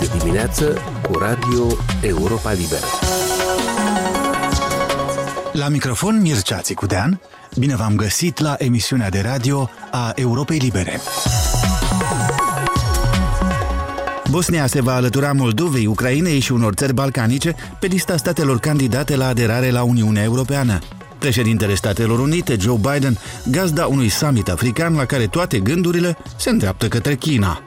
Este dimineață cu Radio Europa Liberă. La microfon Mircea Țicudean, bine v-am găsit la emisiunea de radio a Europei Libere. Bosnia se va alătura Moldovei, Ucrainei și unor țări balcanice pe lista statelor candidate la aderare la Uniunea Europeană. Președintele Statelor Unite, Joe Biden, gazda unui summit african la care toate gândurile se îndreaptă către China.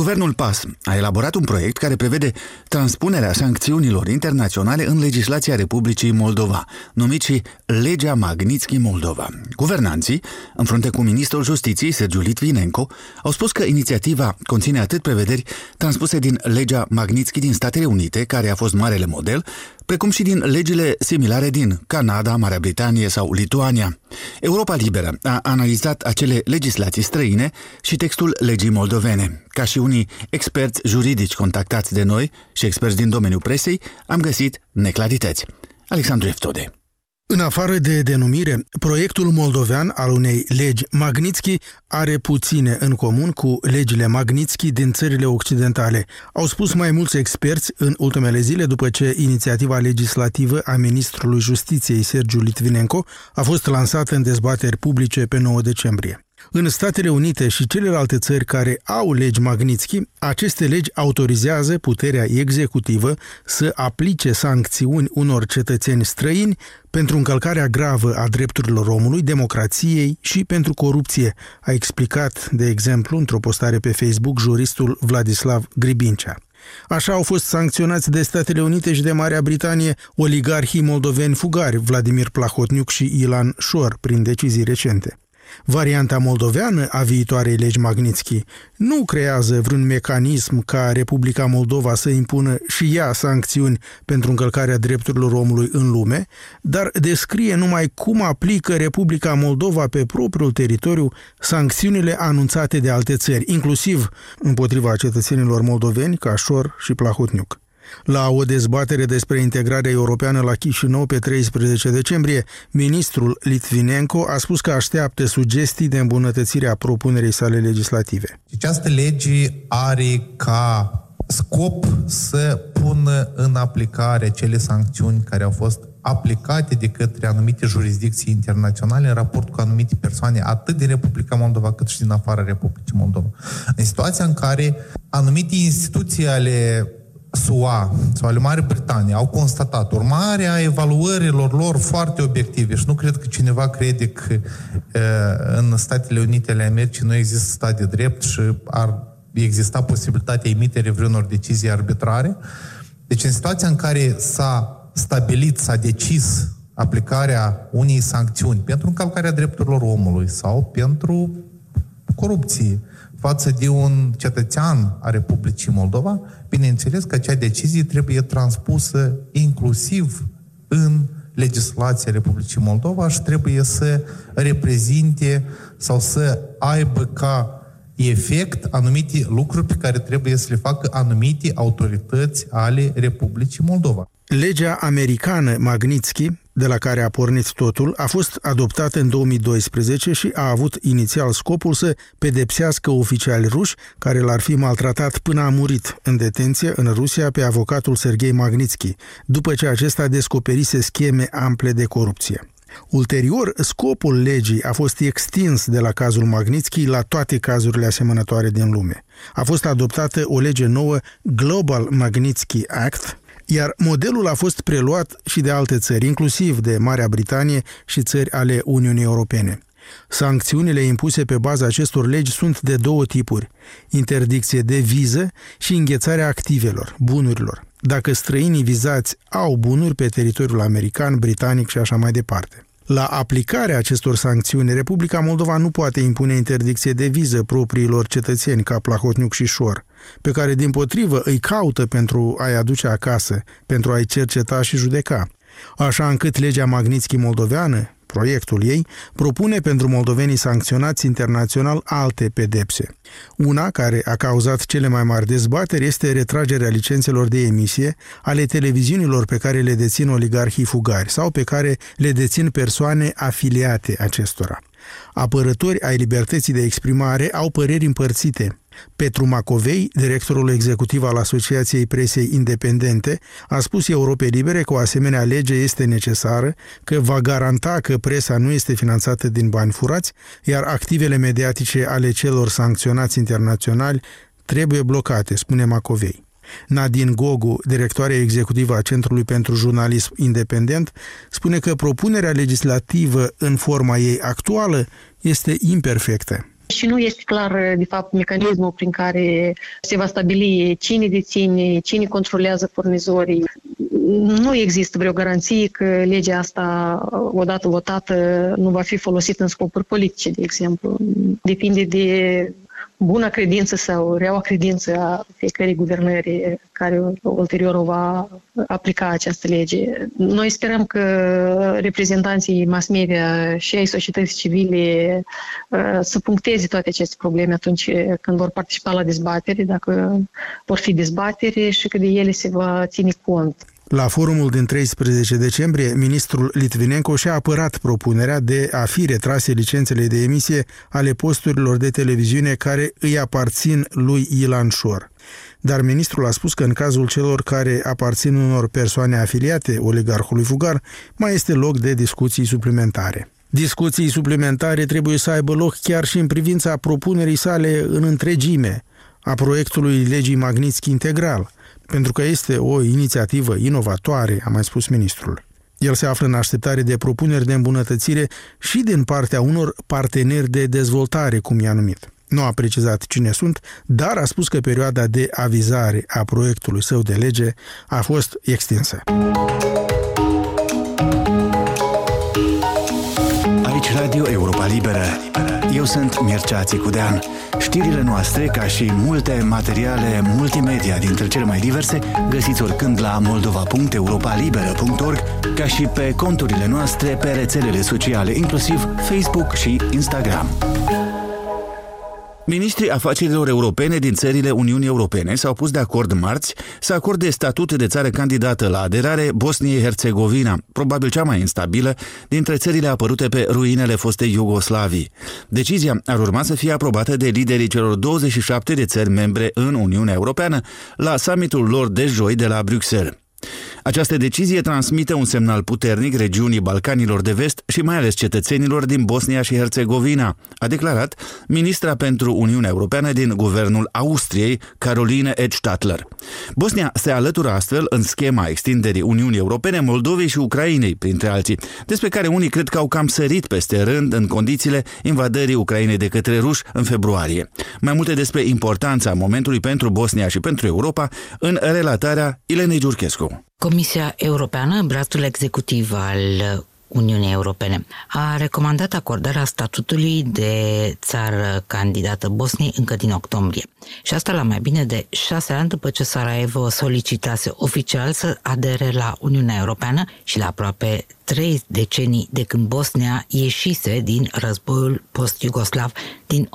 Guvernul PAS a elaborat un proiect care prevede transpunerea sancțiunilor internaționale în legislația Republicii Moldova, numit și Legea Magnitsky Moldova. Guvernanții, în frunte cu ministrul justiției, Sergiu Litvinenko, au spus că inițiativa conține atât prevederi transpuse din legea Magnitsky din Statele Unite, care a fost marele model, precum și din legile similare din Canada, Marea Britanie sau Lituania. Europa Liberă a analizat acele legislații străine și textul legii moldovene. Ca și unii experți juridici contactați de noi și experți din domeniul presei, am găsit neclarități. Alexandru Eftode. În afară de denumire, proiectul moldovean al unei legi Magnitsky are puține în comun cu legile Magnitsky din țările occidentale. Au spus mai mulți experți în ultimele zile după ce inițiativa legislativă a ministrului justiției Sergiu Litvinenko a fost lansată în dezbateri publice pe 9 decembrie. În Statele Unite și celelalte țări care au legi Magnitsky, aceste legi autorizează puterea executivă să aplice sancțiuni unor cetățeni străini pentru încălcarea gravă a drepturilor omului, democrației și pentru corupție, a explicat, de exemplu, într-o postare pe Facebook, juristul Vladislav Gribincea. Așa au fost sancționați de Statele Unite și de Marea Britanie oligarhii moldoveni fugari Vladimir Plahotniuc și Ilan Șor prin decizii recente. Varianta moldoveană a viitoarei legi Magnitsky nu creează vreun mecanism ca Republica Moldova să impună și ea sancțiuni pentru încălcarea drepturilor omului în lume, dar descrie numai cum aplică Republica Moldova pe propriul teritoriu sancțiunile anunțate de alte țări, inclusiv împotriva cetățenilor moldoveni ca Șor și Plahotniuc. La o dezbatere despre integrarea europeană la Chișinău pe 13 decembrie, ministrul Litvinenko a spus că așteaptă sugestii de îmbunătățire a propunerii sale legislative. Această lege are ca scop să pună în aplicare cele sancțiuni care au fost aplicate de către anumite jurisdicții internaționale în raport cu anumite persoane, atât din Republica Moldova cât și din afara Republicii Moldova. În situația în care anumite instituții ale SUA sau ale Marii Britanii au constatat urmarea evaluărilor lor foarte obiective și nu cred că cineva crede că e, în Statele Unite ale Americii nu există stat de drept și ar exista posibilitatea emiterii vreunor decizii arbitrare. Deci în situația în care s-a stabilit, s-a decis aplicarea unei sancțiuni pentru încălcarea drepturilor omului sau pentru corupție, față de un cetățean a Republicii Moldova, bineînțeles că acea decizie trebuie transpusă inclusiv în legislația Republicii Moldova și trebuie să reprezinte sau să aibă ca efect anumite lucruri pe care trebuie să le facă anumite autorități ale Republicii Moldova. Legea americană Magnitsky de la care a pornit totul, a fost adoptată în 2012 și a avut inițial scopul să pedepsească oficiali ruși care l-ar fi maltratat până a murit în detenție în Rusia pe avocatul Sergei Magnitsky, după ce acesta descoperise scheme ample de corupție. Ulterior, scopul legii a fost extins de la cazul Magnitsky la toate cazurile asemănătoare din lume. A fost adoptată o lege nouă, Global Magnitsky Act, iar modelul a fost preluat și de alte țări, inclusiv de Marea Britanie și țări ale Uniunii Europene. Sancțiunile impuse pe baza acestor legi sunt de două tipuri, interdicție de viză și înghețarea activelor, bunurilor, dacă străinii vizați au bunuri pe teritoriul american, britanic și așa mai departe. La aplicarea acestor sancțiuni, Republica Moldova nu poate impune interdicție de viză propriilor cetățeni ca Plahotniuc și Șor, pe care din potrivă îi caută pentru a-i aduce acasă, pentru a-i cerceta și judeca. Așa încât legea Magnitsky moldoveană, proiectul ei, propune pentru moldovenii sancționați internațional alte pedepse. Una care a cauzat cele mai mari dezbateri este retragerea licențelor de emisie ale televiziunilor pe care le dețin oligarhii fugari sau pe care le dețin persoane afiliate acestora. Apărători ai libertății de exprimare au păreri împărțite. Petru Macovei, directorul executiv al Asociației Presei Independente, a spus Europe Libere că o asemenea lege este necesară, că va garanta că presa nu este finanțată din bani furați, iar activele mediatice ale celor sancționați internaționali trebuie blocate, spune Macovei. Nadine Gogu, directoarea executivă a Centrului pentru Jurnalism Independent, spune că propunerea legislativă în forma ei actuală este imperfectă. Și nu este clar, de fapt, mecanismul prin care se va stabili cine deține, cine controlează furnizorii. Nu există vreo garanție că legea asta, odată votată, nu va fi folosită în scopuri politice, de exemplu. Depinde de bună credință sau reaua credință a fiecărei guvernări care ulterior o va aplica această lege. Noi sperăm că reprezentanții mass media și ai societății civile uh, să puncteze toate aceste probleme atunci când vor participa la dezbatere, dacă vor fi dezbatere și că de ele se va ține cont. La forumul din 13 decembrie, ministrul Litvinenko și-a apărat propunerea de a fi retrase licențele de emisie ale posturilor de televiziune care îi aparțin lui Ilan Șor. Dar ministrul a spus că în cazul celor care aparțin unor persoane afiliate oligarhului fugar, mai este loc de discuții suplimentare. Discuții suplimentare trebuie să aibă loc chiar și în privința propunerii sale în întregime, a proiectului legii Magnitsky integral – pentru că este o inițiativă inovatoare, a mai spus ministrul. El se află în așteptare de propuneri de îmbunătățire și din partea unor parteneri de dezvoltare, cum i-a numit. Nu a precizat cine sunt, dar a spus că perioada de avizare a proiectului său de lege a fost extinsă. Aici Radio Europa Liberă. Eu sunt Mircea Țicudean. Știrile noastre, ca și multe materiale multimedia dintre cele mai diverse, găsiți oricând la moldova.europalibera.org, ca și pe conturile noastre pe rețelele sociale, inclusiv Facebook și Instagram. Ministrii afacerilor europene din țările Uniunii Europene s-au pus de acord marți să acorde statut de țară candidată la aderare Bosniei-Herzegovina, probabil cea mai instabilă dintre țările apărute pe ruinele fostei Iugoslavii. Decizia ar urma să fie aprobată de liderii celor 27 de țări membre în Uniunea Europeană la summitul lor de joi de la Bruxelles. Această decizie transmite un semnal puternic regiunii Balcanilor de Vest și mai ales cetățenilor din Bosnia și Herțegovina, a declarat ministra pentru Uniunea Europeană din guvernul Austriei, Caroline Edstadler. Bosnia se alătură astfel în schema extinderii Uniunii Europene, Moldovei și Ucrainei, printre alții, despre care unii cred că au cam sărit peste rând în condițiile invadării Ucrainei de către ruși în februarie. Mai multe despre importanța momentului pentru Bosnia și pentru Europa în relatarea Ilenei Giurchescu. Comisia Europeană, brațul executiv al Uniunii Europene, a recomandat acordarea statutului de țară candidată Bosniei încă din octombrie. Și asta la mai bine de șase ani după ce Sarajevo solicitase oficial să adere la Uniunea Europeană și la aproape trei decenii de când Bosnia ieșise din războiul post-iugoslav din 1992-95,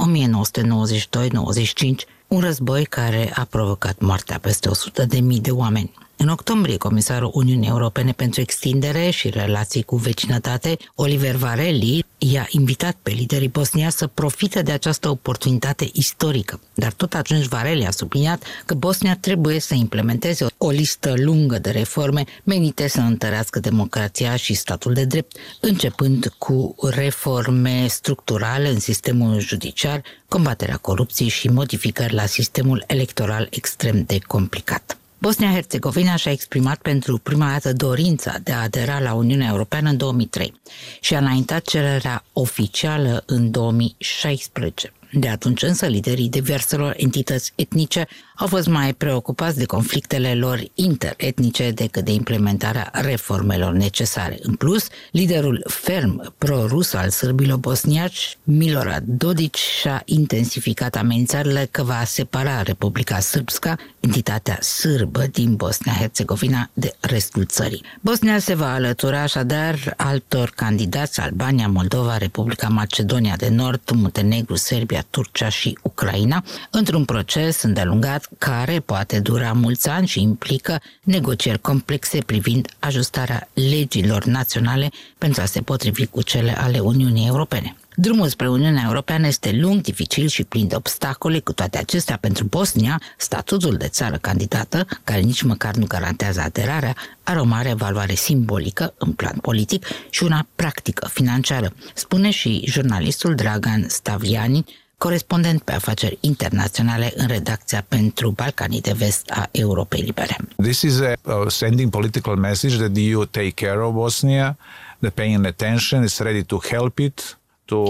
un război care a provocat moartea peste 100.000 de mii de oameni. În octombrie, comisarul Uniunii Europene pentru Extindere și Relații cu Vecinătate, Oliver Varelli, i-a invitat pe liderii bosnia să profite de această oportunitate istorică. Dar tot atunci Varelli a subliniat că Bosnia trebuie să implementeze o listă lungă de reforme menite să întărească democrația și statul de drept, începând cu reforme structurale în sistemul judiciar, combaterea corupției și modificări la sistemul electoral extrem de complicat. Bosnia-Herzegovina și-a exprimat pentru prima dată dorința de a adera la Uniunea Europeană în 2003 și a înaintat cererea oficială în 2016. De atunci însă, liderii diverselor entități etnice au fost mai preocupați de conflictele lor interetnice decât de implementarea reformelor necesare. În plus, liderul ferm pro-rus al sârbilor bosniaci, Milorad Dodic, și-a intensificat amenințările că va separa Republica Sârbska, entitatea sârbă din Bosnia-Herzegovina, de restul țării. Bosnia se va alătura așadar altor candidați, Albania, Moldova, Republica Macedonia de Nord, Muntenegru, Serbia, Turcia și Ucraina, într-un proces îndelungat care poate dura mulți ani și implică negocieri complexe privind ajustarea legilor naționale pentru a se potrivi cu cele ale Uniunii Europene. Drumul spre Uniunea Europeană este lung, dificil și plin de obstacole, cu toate acestea pentru Bosnia, statutul de țară candidată, care nici măcar nu garantează aderarea, are o mare valoare simbolică în plan politic și una practică, financiară, spune și jurnalistul Dragan Stavliani, corespondent pe afaceri internaționale în redacția pentru Balcanii de Vest a Europei Libere. This is a, a sending political message that the EU take care of Bosnia, the paying attention, is ready to help it,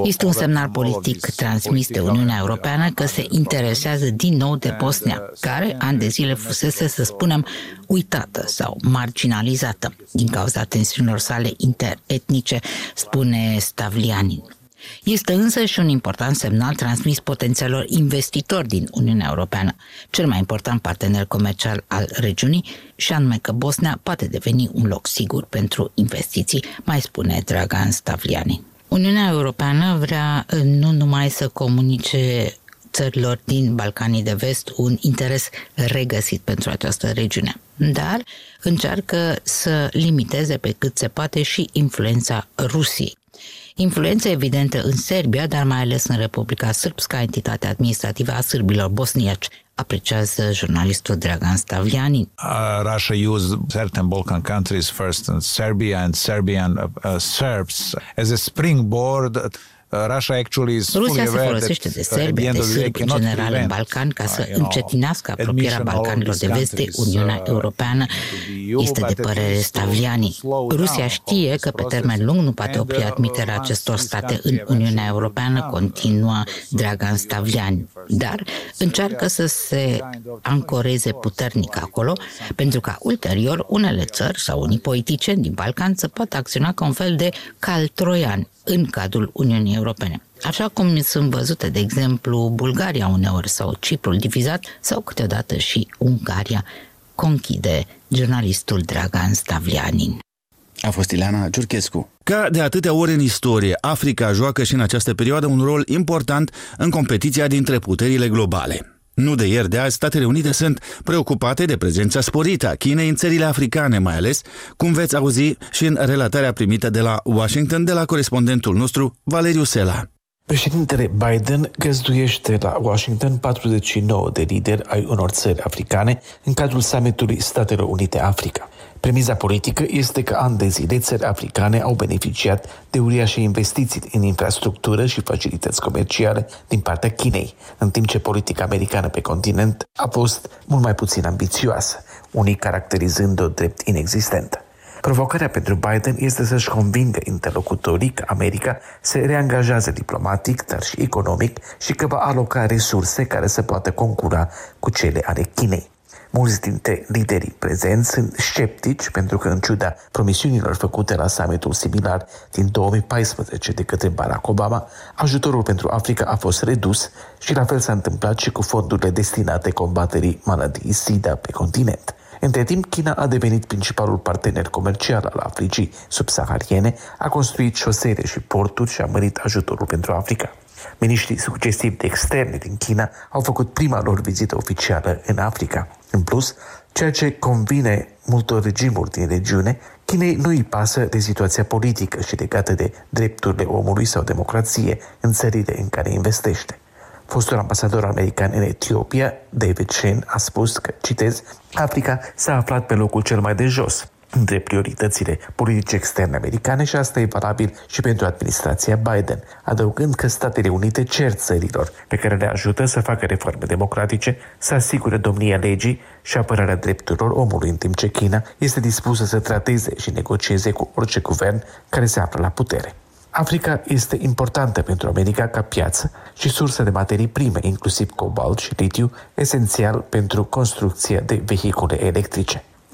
este un semnal politic transmis de Uniunea Europeană că se interesează din nou de Bosnia, care ani de zile fusese, să spunem, uitată sau marginalizată din cauza tensiunilor sale interetnice, spune Stavlianin. Este însă și un important semnal transmis potențialor investitori din Uniunea Europeană, cel mai important partener comercial al regiunii, și anume că Bosnia poate deveni un loc sigur pentru investiții, mai spune Dragan Stavliani. Uniunea Europeană vrea uh, nu numai să comunice țărilor din Balcanii de Vest un interes regăsit pentru această regiune, dar încearcă să limiteze pe cât se poate și influența Rusiei. Influență evidentă în Serbia, dar mai ales în Republica Sârbska, entitatea administrativă a sârbilor bosniaci, apreciază jurnalistul Dragan Stavliani. Uh, Russia used certain Balkan countries first, and Serbia and Serbian uh, uh, Serbs as a springboard Rusia se folosește de Serbia, de sârbi în general în Balcan ca să încetinească apropierea Balcanilor de vest de Uniunea Europeană, este de părere Stavliani. Rusia știe că pe termen lung nu poate opri admiterea acestor state în Uniunea Europeană, continuă Dragan Stavliani, dar încearcă să se ancoreze puternic acolo, pentru ca ulterior unele țări sau unii politicieni din Balcan să poată acționa ca un fel de cal troian în cadrul Uniunii Europene. Așa cum sunt văzute, de exemplu, Bulgaria uneori sau Ciprul divizat sau câteodată și Ungaria, conchide jurnalistul Dragan Stavlianin. A fost Ileana Ciurchescu. Ca de atâtea ori în istorie, Africa joacă și în această perioadă un rol important în competiția dintre puterile globale. Nu de ieri de azi, Statele Unite sunt preocupate de prezența sporită a Chinei în țările africane, mai ales, cum veți auzi și în relatarea primită de la Washington de la corespondentul nostru, Valeriu Sela. Președintele Biden găzduiește la Washington 49 de lideri ai unor țări africane în cadrul summitului Statelor Unite Africa. Premiza politică este că ani de zile țări africane au beneficiat de uriașe investiții în infrastructură și facilități comerciale din partea Chinei, în timp ce politica americană pe continent a fost mult mai puțin ambițioasă, unii caracterizând-o drept inexistentă. Provocarea pentru Biden este să-și convingă interlocutorii că America se reangajează diplomatic, dar și economic și că va aloca resurse care să poată concura cu cele ale Chinei. Mulți dintre liderii prezenți sunt sceptici pentru că, în ciuda promisiunilor făcute la summitul similar din 2014 de către Barack Obama, ajutorul pentru Africa a fost redus și la fel s-a întâmplat și cu fondurile destinate combaterii maladiei SIDA pe continent. Între timp, China a devenit principalul partener comercial al Africii subsahariene, a construit șosele și porturi și a mărit ajutorul pentru Africa. Miniștrii succesivi de externe din China au făcut prima lor vizită oficială în Africa. În plus, ceea ce convine multor regimuri din regiune, Chinei nu îi pasă de situația politică și legată de drepturile omului sau democrație în țările în care investește. Fostul ambasador american în Etiopia, David Shin, a spus că, citez, Africa s-a aflat pe locul cel mai de jos între prioritățile politice externe americane și asta e valabil și pentru administrația Biden, adăugând că Statele Unite cer țărilor pe care le ajută să facă reforme democratice, să asigure domnia legii și apărarea drepturilor omului, în timp ce China este dispusă să trateze și negocieze cu orice guvern care se află la putere. Africa este importantă pentru America ca piață și sursă de materii prime, inclusiv cobalt și litiu, esențial pentru construcția de vehicule electrice.